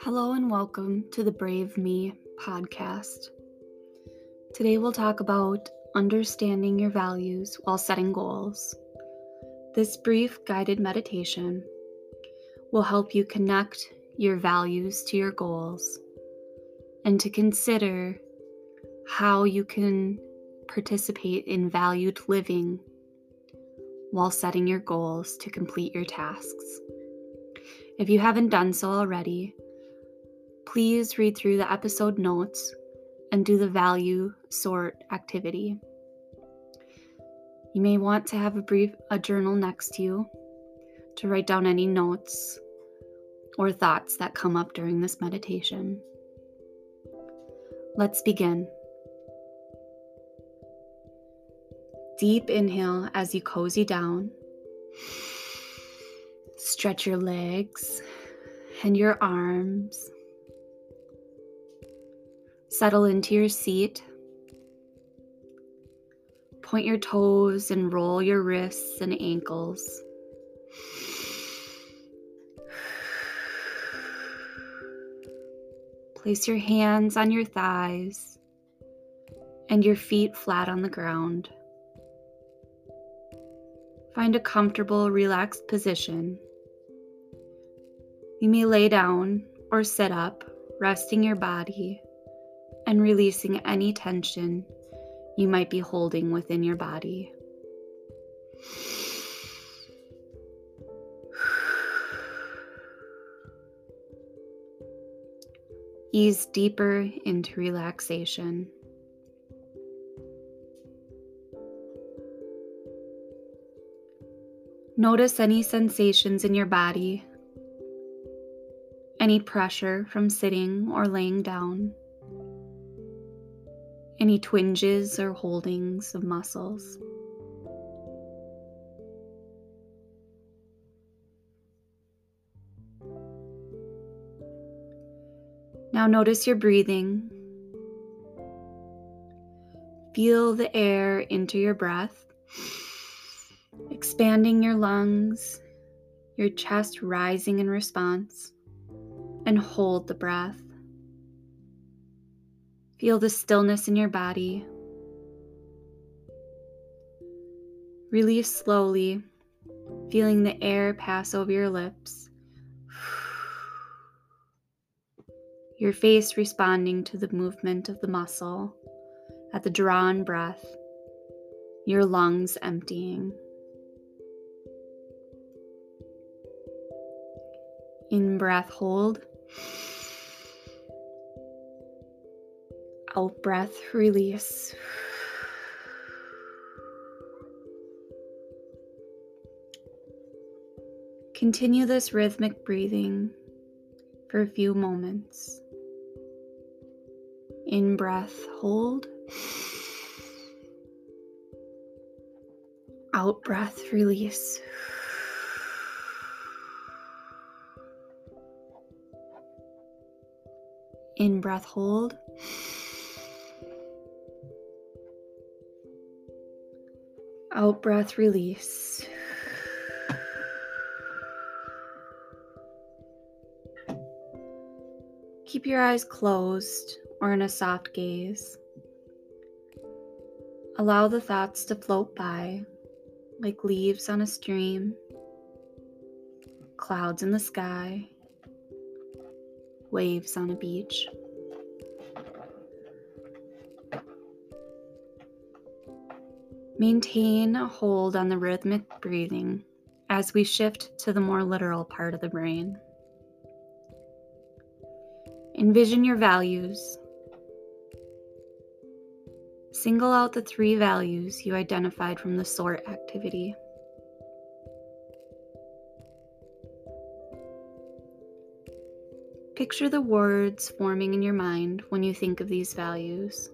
Hello and welcome to the Brave Me podcast. Today we'll talk about understanding your values while setting goals. This brief guided meditation will help you connect your values to your goals and to consider how you can participate in valued living while setting your goals to complete your tasks. If you haven't done so already, please read through the episode notes and do the value sort activity. You may want to have a brief a journal next to you to write down any notes or thoughts that come up during this meditation. Let's begin. Deep inhale as you cozy down. Stretch your legs and your arms. Settle into your seat. Point your toes and roll your wrists and ankles. Place your hands on your thighs and your feet flat on the ground. Find a comfortable, relaxed position. You may lay down or sit up, resting your body and releasing any tension you might be holding within your body. Ease deeper into relaxation. Notice any sensations in your body, any pressure from sitting or laying down any twinges or holdings of muscles. Now notice your breathing. Feel the air into your breath, expanding your lungs, your chest rising in response, and hold the breath. Feel the stillness in your body. Release slowly, feeling the air pass over your lips. Your face responding to the movement of the muscle at the drawn breath, your lungs emptying. In breath, hold. Out breath, release. Continue this rhythmic breathing for a few moments. In breath, hold. Out breath, release. In breath, hold. Out breath, release. Keep your eyes closed or in a soft gaze. Allow the thoughts to float by like leaves on a stream, clouds in the sky, waves on a beach. Maintain a hold on the rhythmic breathing as we shift to the more literal part of the brain. Envision your values. Single out the three values you identified from the sort activity. Picture the words forming in your mind when you think of these values.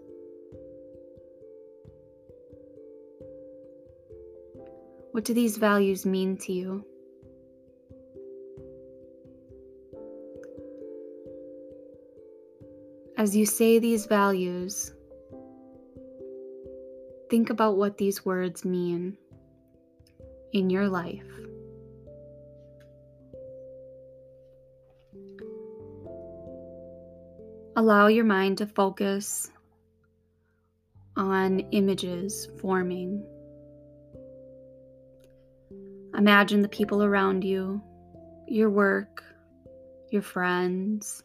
What do these values mean to you? As you say these values, think about what these words mean. in your life. Allow your mind to focus on images forming. Imagine the people around you, your work, your friends,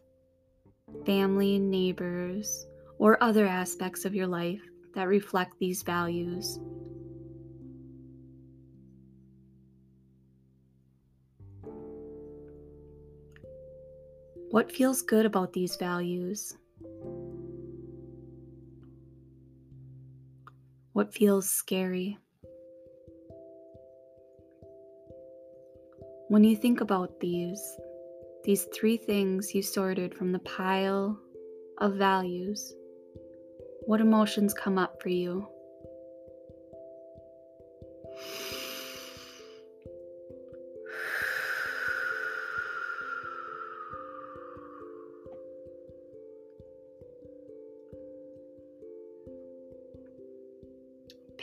family, and neighbors, or other aspects of your life that reflect these values. What feels good about these values? What feels scary? When you think about these, these three things you sorted from the pile of values, what emotions come up for you?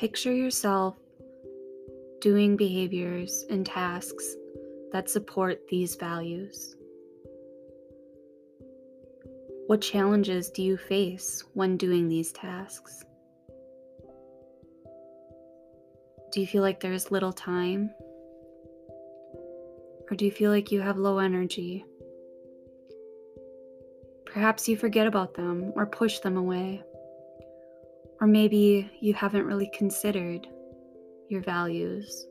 Picture yourself doing behaviors and tasks that support these values. What challenges do you face when doing these tasks? Do you feel like there's little time? Or do you feel like you have low energy? Perhaps you forget about them or push them away. Or maybe you haven't really considered your values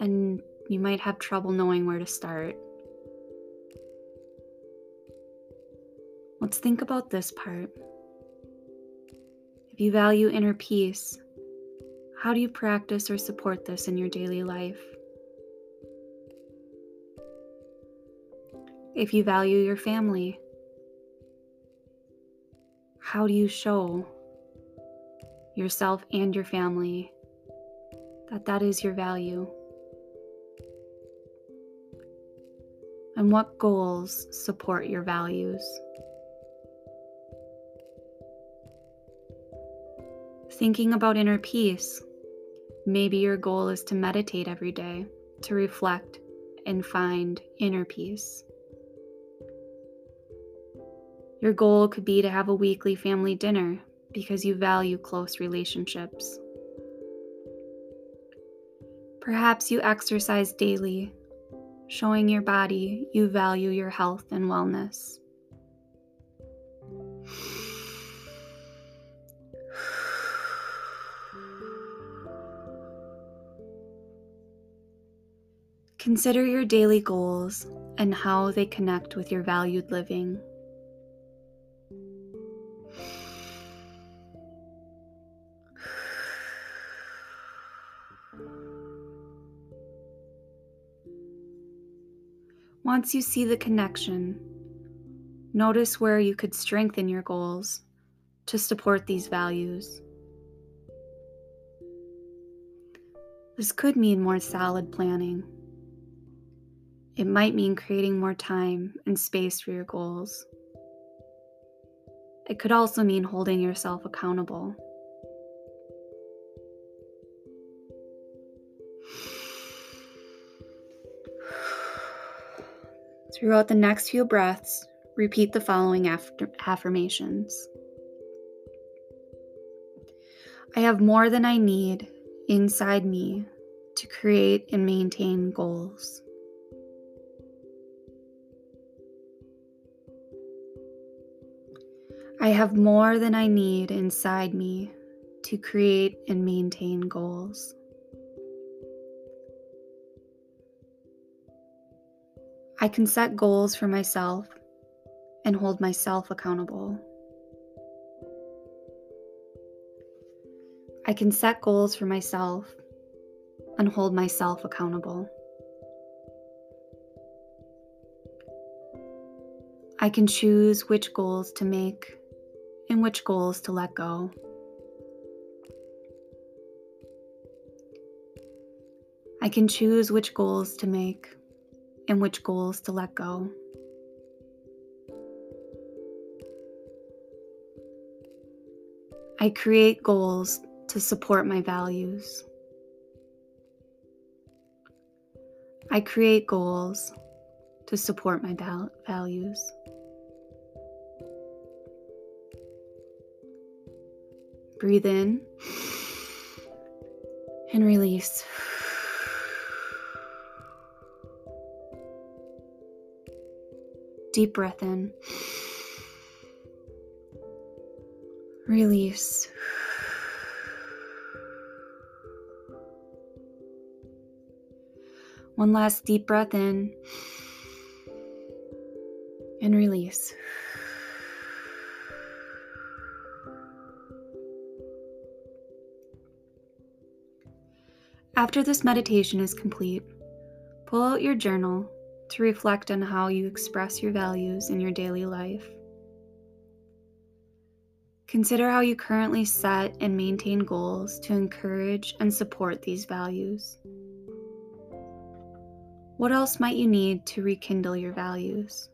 and you might have trouble knowing where to start. Let's think about this part. If you value inner peace, how do you practice or support this in your daily life? If you value your family, how do you show yourself and your family, that that is your value. And what goals support your values? Thinking about inner peace, maybe your goal is to meditate every day, to reflect and find inner peace. Your goal could be to have a weekly family dinner because you value close relationships. Perhaps you exercise daily, showing your body you value your health and wellness. Consider your daily goals and how they connect with your valued living. Once you see the connection, notice where you could strengthen your goals to support these values. This could mean more solid planning. It might mean creating more time and space for your goals. It could also mean holding yourself accountable. Throughout the next few breaths, repeat the following affirmations I have more than I need inside me to create and maintain goals. I have more than I need inside me to create and maintain goals. I can set goals for myself and hold myself accountable. I can set goals for myself and hold myself accountable. I can choose which goals to make and which goals to let go. I can choose which goals to make and which goals to let go. I create goals to support my values. I create goals to support my val- values. Breathe in and release. Deep breath in. Release. One last deep breath in and release. After this meditation is complete, pull out your journal to reflect on how you express your values in your daily life. Consider how you currently set and maintain goals to encourage and support these values. What else might you need to rekindle your values?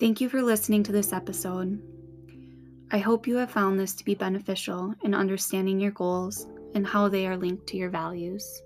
Thank you for listening to this episode. I hope you have found this to be beneficial in understanding your goals and how they are linked to your values.